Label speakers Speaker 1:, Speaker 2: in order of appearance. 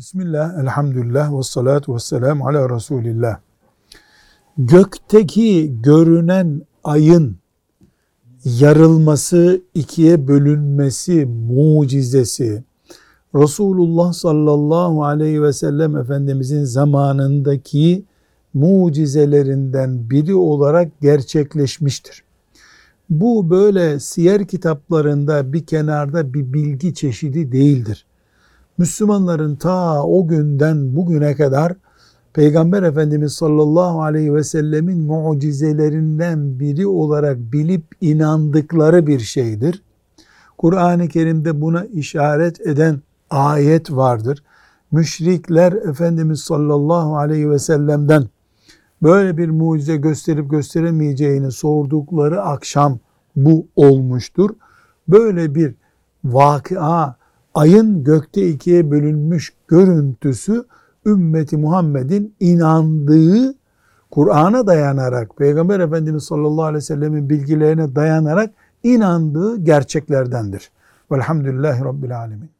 Speaker 1: Bismillah, elhamdülillah ve salatu ve selamu ala Resulillah. Gökteki görünen ayın yarılması, ikiye bölünmesi mucizesi, Resulullah sallallahu aleyhi ve sellem Efendimizin zamanındaki mucizelerinden biri olarak gerçekleşmiştir. Bu böyle siyer kitaplarında bir kenarda bir bilgi çeşidi değildir. Müslümanların ta o günden bugüne kadar Peygamber Efendimiz sallallahu aleyhi ve sellemin mucizelerinden biri olarak bilip inandıkları bir şeydir. Kur'an-ı Kerim'de buna işaret eden ayet vardır. Müşrikler Efendimiz sallallahu aleyhi ve sellem'den böyle bir mucize gösterip gösteremeyeceğini sordukları akşam bu olmuştur. Böyle bir vakıa ayın gökte ikiye bölünmüş görüntüsü ümmeti Muhammed'in inandığı Kur'an'a dayanarak Peygamber Efendimiz sallallahu aleyhi ve sellemin bilgilerine dayanarak inandığı gerçeklerdendir. Velhamdülillahi Rabbil Alemin.